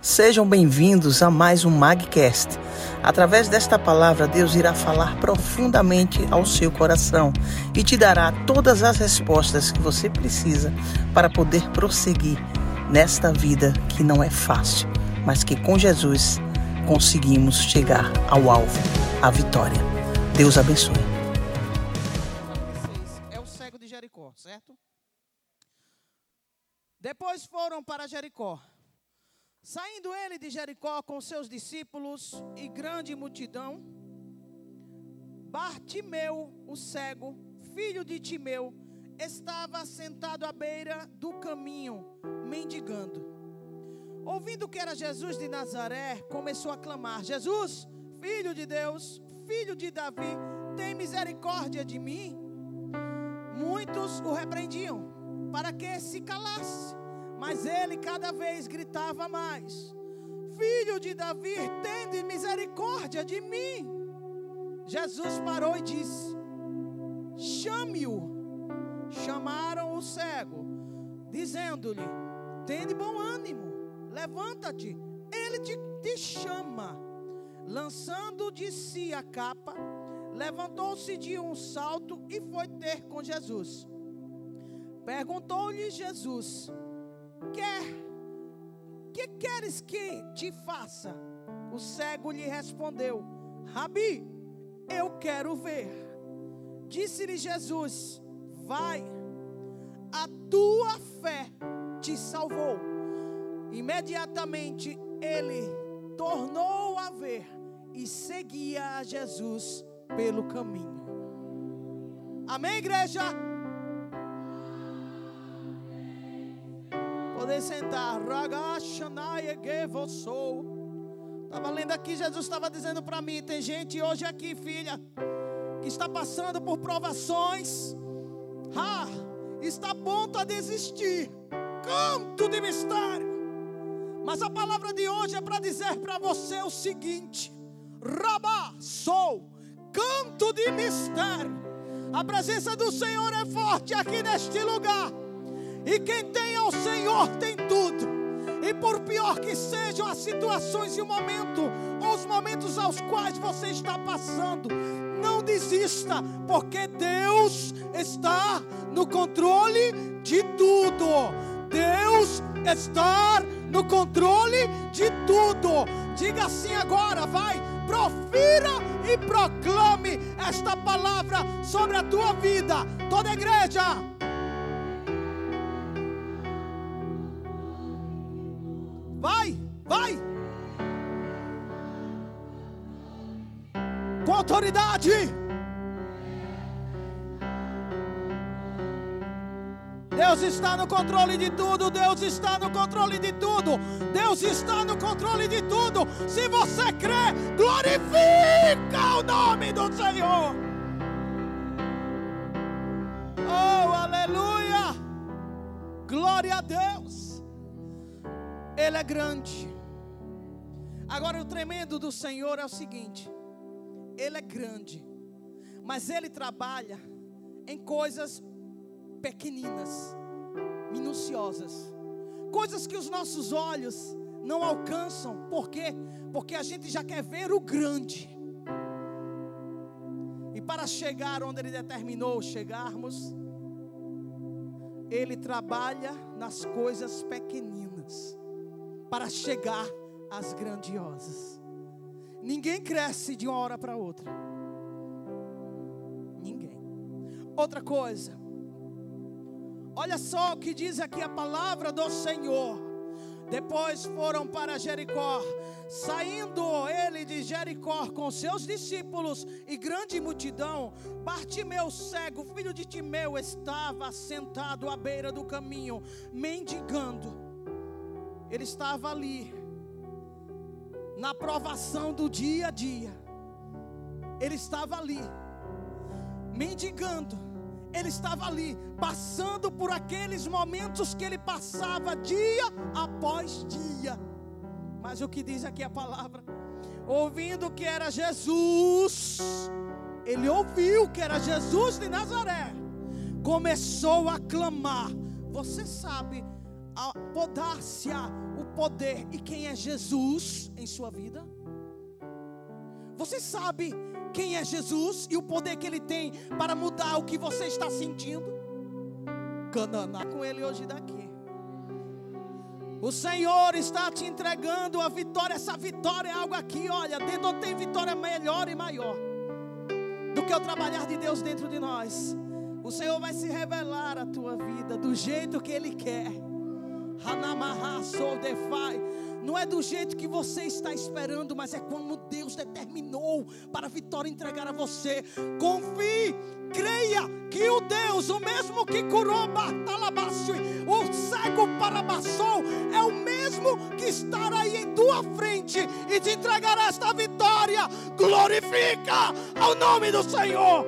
Sejam bem-vindos a mais um Magcast. Através desta palavra, Deus irá falar profundamente ao seu coração e te dará todas as respostas que você precisa para poder prosseguir nesta vida que não é fácil, mas que com Jesus conseguimos chegar ao alvo, à vitória. Deus abençoe. É o cego de Jericó, certo? Depois foram para Jericó. Saindo ele de Jericó com seus discípulos e grande multidão, Bartimeu, o cego, filho de Timeu, estava sentado à beira do caminho, mendigando. Ouvindo que era Jesus de Nazaré, começou a clamar: Jesus, filho de Deus, filho de Davi, tem misericórdia de mim. Muitos o repreendiam para que se calasse. Mas ele cada vez gritava mais: Filho de Davi, tende misericórdia de mim. Jesus parou e disse: Chame-o. Chamaram o cego, dizendo-lhe: Tende bom ânimo, levanta-te, ele te, te chama. Lançando de si a capa, levantou-se de um salto e foi ter com Jesus. Perguntou-lhe Jesus: Quer, que queres que te faça? O cego lhe respondeu: Rabi, eu quero ver. Disse-lhe Jesus: Vai, a tua fé te salvou. Imediatamente ele tornou a ver e seguia a Jesus pelo caminho. Amém, igreja? Poder sentar. Estava lendo aqui, Jesus estava dizendo para mim: tem gente hoje aqui, filha, que está passando por provações, está a ponto a desistir. Canto de mistério. Mas a palavra de hoje é para dizer para você o seguinte: Rabá, sou canto de mistério. A presença do Senhor é forte aqui neste lugar. E quem tem ao Senhor tem tudo. E por pior que sejam as situações e o momento, ou os momentos aos quais você está passando, não desista, porque Deus está no controle de tudo. Deus está no controle de tudo. Diga assim agora, vai, profira e proclame esta palavra sobre a tua vida. Toda a igreja. Autoridade. Deus está no controle de tudo. Deus está no controle de tudo. Deus está no controle de tudo. Se você crê, glorifica o nome do Senhor. Oh, aleluia! Glória a Deus. Ele é grande. Agora, o tremendo do Senhor é o seguinte: Ele é grande, mas Ele trabalha em coisas pequeninas, minuciosas, coisas que os nossos olhos não alcançam. Por quê? Porque a gente já quer ver o grande. E para chegar onde Ele determinou chegarmos, Ele trabalha nas coisas pequeninas para chegar às grandiosas. Ninguém cresce de uma hora para outra. Ninguém. Outra coisa. Olha só o que diz aqui a palavra do Senhor. Depois foram para Jericó. Saindo ele de Jericó com seus discípulos e grande multidão, Bartimeu cego, filho de Timeu, estava sentado à beira do caminho, mendigando. Ele estava ali, na provação do dia a dia. Ele estava ali, mendigando. Ele estava ali, passando por aqueles momentos que ele passava dia após dia. Mas o que diz aqui a palavra? Ouvindo que era Jesus, ele ouviu que era Jesus de Nazaré, começou a clamar. Você sabe a podácia, o poder e quem é Jesus em sua vida? Você sabe quem é Jesus e o poder que ele tem para mudar o que você está sentindo? Cananá com ele hoje daqui. O Senhor está te entregando a vitória. Essa vitória é algo aqui, olha, dentro tem vitória melhor e maior do que o trabalhar de Deus dentro de nós. O Senhor vai se revelar a tua vida do jeito que Ele quer. Não é do jeito que você está esperando, mas é como Deus determinou para a vitória entregar a você. Confie, creia que o Deus, o mesmo que curou Bartalabassi, o cego Parabassou, é o mesmo que estará aí em tua frente e te entregará esta vitória. Glorifica ao nome do Senhor.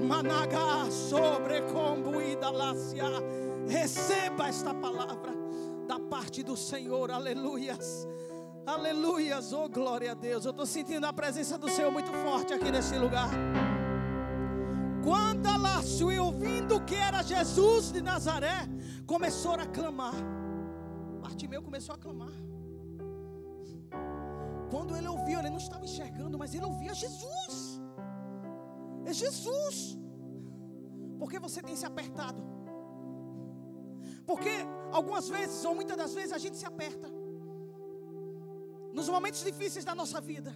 Managa sobre combuída lácia. Receba esta palavra da parte do Senhor, aleluias. Aleluias, oh glória a Deus. Eu estou sentindo a presença do Senhor muito forte aqui nesse lugar. Quando Alácio, e ouvindo que era Jesus de Nazaré, começou a clamar. Bartimeu começou a clamar. Quando ele ouviu, ele não estava enxergando, mas ele ouvia Jesus. É Jesus. Porque você tem se apertado. Porque algumas vezes, ou muitas das vezes, a gente se aperta. Nos momentos difíceis da nossa vida.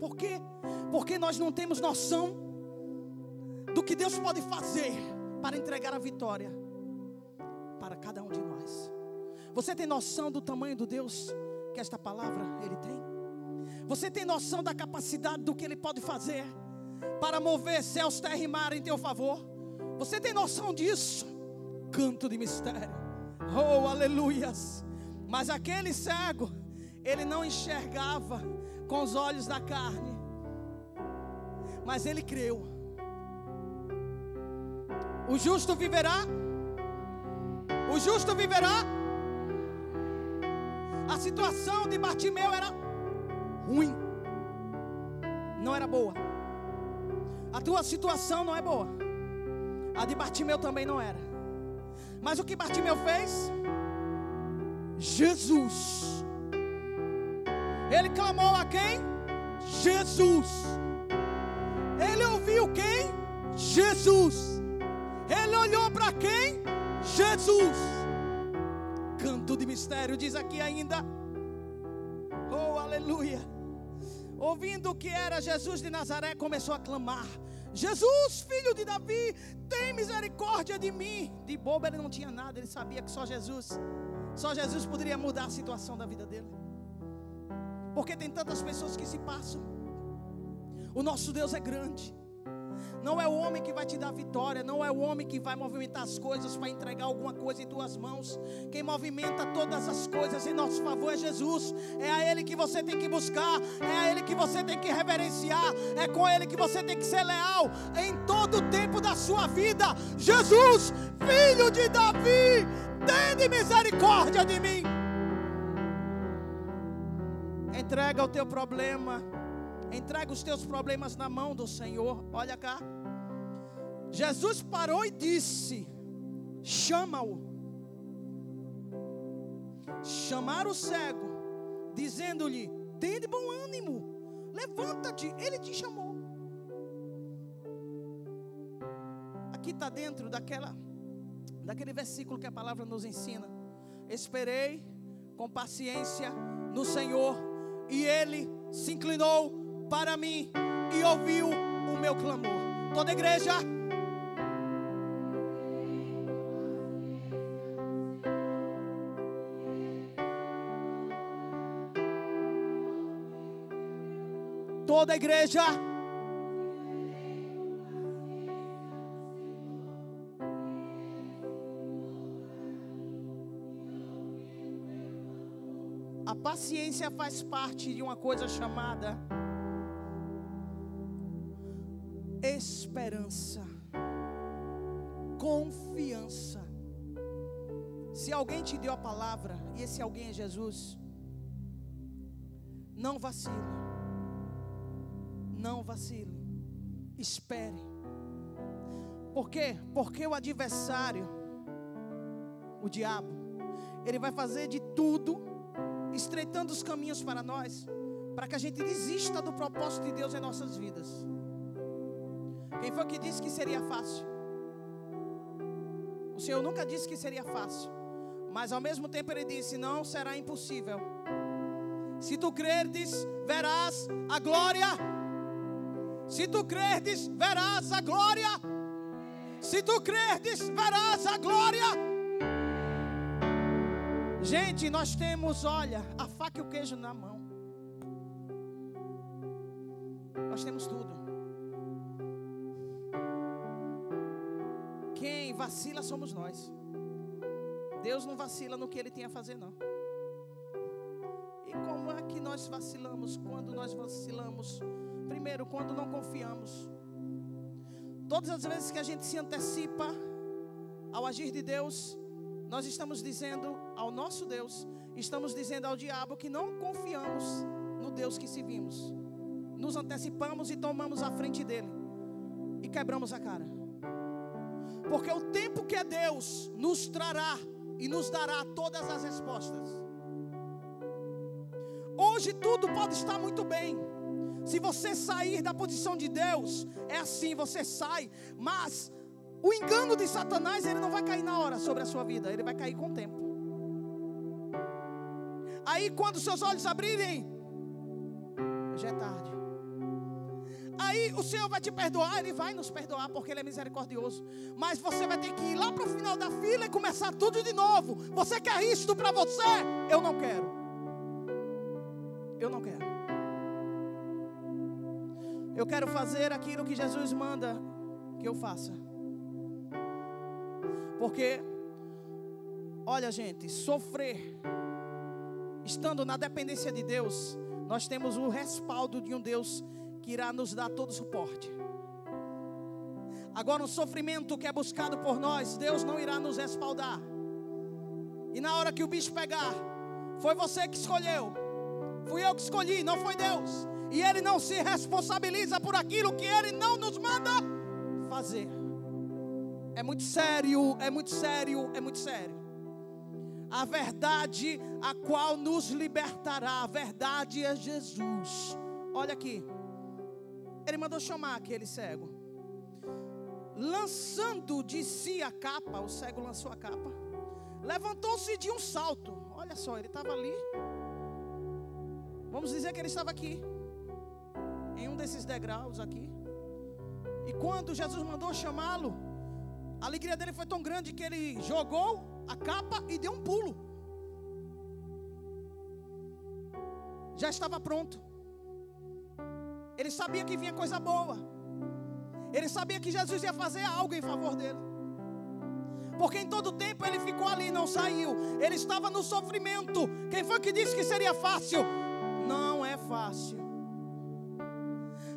Por quê? Porque nós não temos noção do que Deus pode fazer para entregar a vitória para cada um de nós. Você tem noção do tamanho do Deus que esta palavra ele tem? Você tem noção da capacidade do que ele pode fazer para mover céus, terra e mar em teu favor? Você tem noção disso? Canto de mistério. Oh, aleluias. Mas aquele cego, ele não enxergava com os olhos da carne, mas ele creu. O justo viverá. O justo viverá. A situação de Bartimeu era ruim, não era boa. A tua situação não é boa. A de Bartimeu também não era. Mas o que Bartimeu fez? Jesus. Ele clamou a quem? Jesus. Ele ouviu quem? Jesus. Ele olhou para quem? Jesus. Canto de mistério diz aqui ainda. Oh, aleluia. Ouvindo que era Jesus de Nazaré, começou a clamar: Jesus, filho de Davi, tem misericórdia de mim. De bobo ele não tinha nada, ele sabia que só Jesus, só Jesus poderia mudar a situação da vida dele. Porque tem tantas pessoas que se passam. O nosso Deus é grande. Não é o homem que vai te dar vitória, não é o homem que vai movimentar as coisas para entregar alguma coisa em tuas mãos. Quem movimenta todas as coisas em nosso favor é Jesus. É a Ele que você tem que buscar, é a Ele que você tem que reverenciar, é com Ele que você tem que ser leal em todo o tempo da sua vida. Jesus, filho de Davi, tem misericórdia de mim. Entrega o teu problema Entrega os teus problemas na mão do Senhor. Olha cá. Jesus parou e disse: Chama-o. Chamar o cego, dizendo-lhe: Tem de bom ânimo, levanta-te. Ele te chamou. Aqui está dentro daquela, daquele versículo que a palavra nos ensina. Esperei com paciência no Senhor, e ele se inclinou para mim e ouviu o meu clamor. Toda igreja. Toda igreja. A paciência faz parte de uma coisa chamada esperança, confiança. Se alguém te deu a palavra e esse alguém é Jesus, não vacile, não vacile, espere. Por quê? Porque o adversário, o diabo, ele vai fazer de tudo, estreitando os caminhos para nós, para que a gente desista do propósito de Deus em nossas vidas. Quem foi que disse que seria fácil? O Senhor nunca disse que seria fácil, mas ao mesmo tempo Ele disse: não será impossível. Se tu crerdes, verás a glória. Se tu crerdes, verás a glória. Se tu crerdes, verás a glória. Gente, nós temos, olha, a faca e o queijo na mão. Nós temos tudo. Vacila somos nós. Deus não vacila no que Ele tem a fazer, não. E como é que nós vacilamos? Quando nós vacilamos? Primeiro, quando não confiamos. Todas as vezes que a gente se antecipa ao agir de Deus, nós estamos dizendo ao nosso Deus, estamos dizendo ao diabo que não confiamos no Deus que servimos. Nos antecipamos e tomamos a frente dele e quebramos a cara. Porque o tempo que é Deus nos trará e nos dará todas as respostas. Hoje tudo pode estar muito bem. Se você sair da posição de Deus, é assim, você sai, mas o engano de Satanás, ele não vai cair na hora sobre a sua vida, ele vai cair com o tempo. Aí quando seus olhos abrirem, já é tarde. Aí o Senhor vai te perdoar, Ele vai nos perdoar, porque Ele é misericordioso. Mas você vai ter que ir lá para o final da fila e começar tudo de novo. Você quer isto para você? Eu não quero. Eu não quero. Eu quero fazer aquilo que Jesus manda que eu faça. Porque, olha, gente, sofrer, estando na dependência de Deus, nós temos o respaldo de um Deus que irá nos dar todo o suporte. Agora, o sofrimento que é buscado por nós, Deus não irá nos respaldar. E na hora que o bicho pegar, foi você que escolheu, fui eu que escolhi, não foi Deus e Ele não se responsabiliza por aquilo que Ele não nos manda fazer. É muito sério, é muito sério, é muito sério. A verdade a qual nos libertará, a verdade é Jesus. Olha aqui, Ele mandou chamar aquele cego, lançando de si a capa, o cego lançou a capa, levantou-se de um salto. Olha só, ele estava ali. Vamos dizer que ele estava aqui em um desses degraus aqui. E quando Jesus mandou chamá-lo, a alegria dele foi tão grande que ele jogou a capa e deu um pulo. Já estava pronto. Ele sabia que vinha coisa boa. Ele sabia que Jesus ia fazer algo em favor dele. Porque em todo tempo ele ficou ali, não saiu. Ele estava no sofrimento. Quem foi que disse que seria fácil? Não é fácil.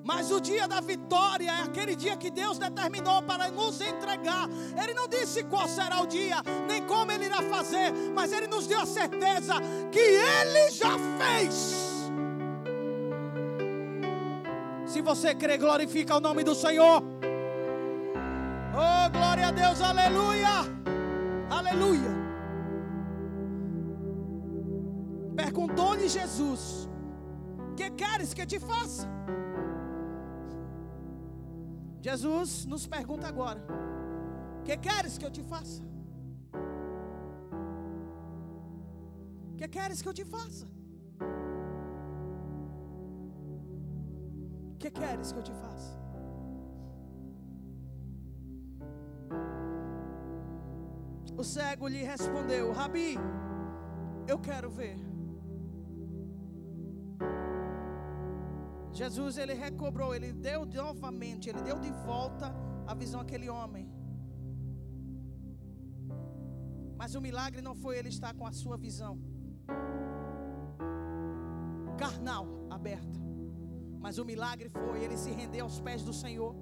Mas o dia da vitória é aquele dia que Deus determinou para nos entregar. Ele não disse qual será o dia, nem como ele irá fazer, mas ele nos deu a certeza que ele já fez. Se você crê, glorifica o nome do Senhor. Oh, glória a Deus, aleluia. Aleluia. Perguntou-lhe Jesus: Que queres que te faça? Jesus nos pergunta agora: Que queres que eu te faça? Que queres que eu te faça? Que queres que eu te faça? O cego lhe respondeu: Rabi, eu quero ver. Jesus ele recobrou, ele deu novamente, ele deu de volta a visão àquele homem. Mas o milagre não foi ele estar com a sua visão carnal aberta. Mas o milagre foi ele se render aos pés do Senhor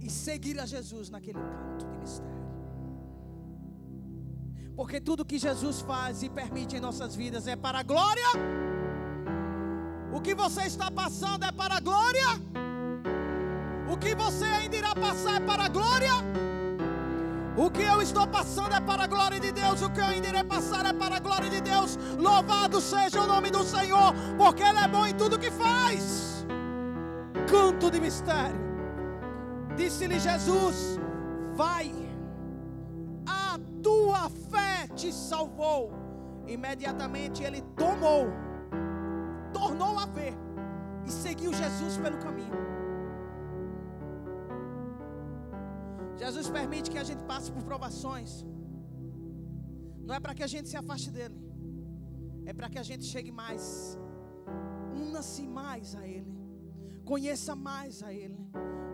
e seguir a Jesus naquele canto de mistério. Porque tudo que Jesus faz e permite em nossas vidas é para a glória o que você está passando é para a glória. O que você ainda irá passar é para a glória. O que eu estou passando é para a glória de Deus, o que eu ainda irei passar é para a glória de Deus. Louvado seja o nome do Senhor, porque Ele é bom em tudo que faz. Canto de mistério. Disse-lhe Jesus: Vai, a tua fé te salvou. Imediatamente ele tomou, tornou a ver e seguiu Jesus pelo caminho. Jesus permite que a gente passe por provações. Não é para que a gente se afaste dele, é para que a gente chegue mais, una-se mais a ele, conheça mais a ele.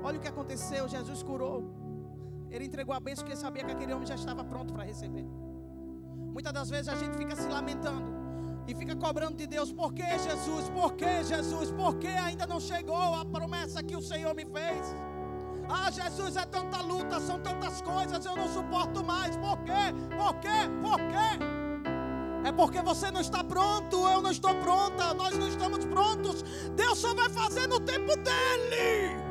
Olha o que aconteceu: Jesus curou, ele entregou a bênção porque sabia que aquele homem já estava pronto para receber. Muitas das vezes a gente fica se lamentando e fica cobrando de Deus: por que Jesus? Por que Jesus? Por que ainda não chegou a promessa que o Senhor me fez? Ah, Jesus, é tanta luta, são tantas coisas, eu não suporto mais. Por quê? Por quê? Por quê? É porque você não está pronto, eu não estou pronta, nós não estamos prontos. Deus só vai fazer no tempo dele.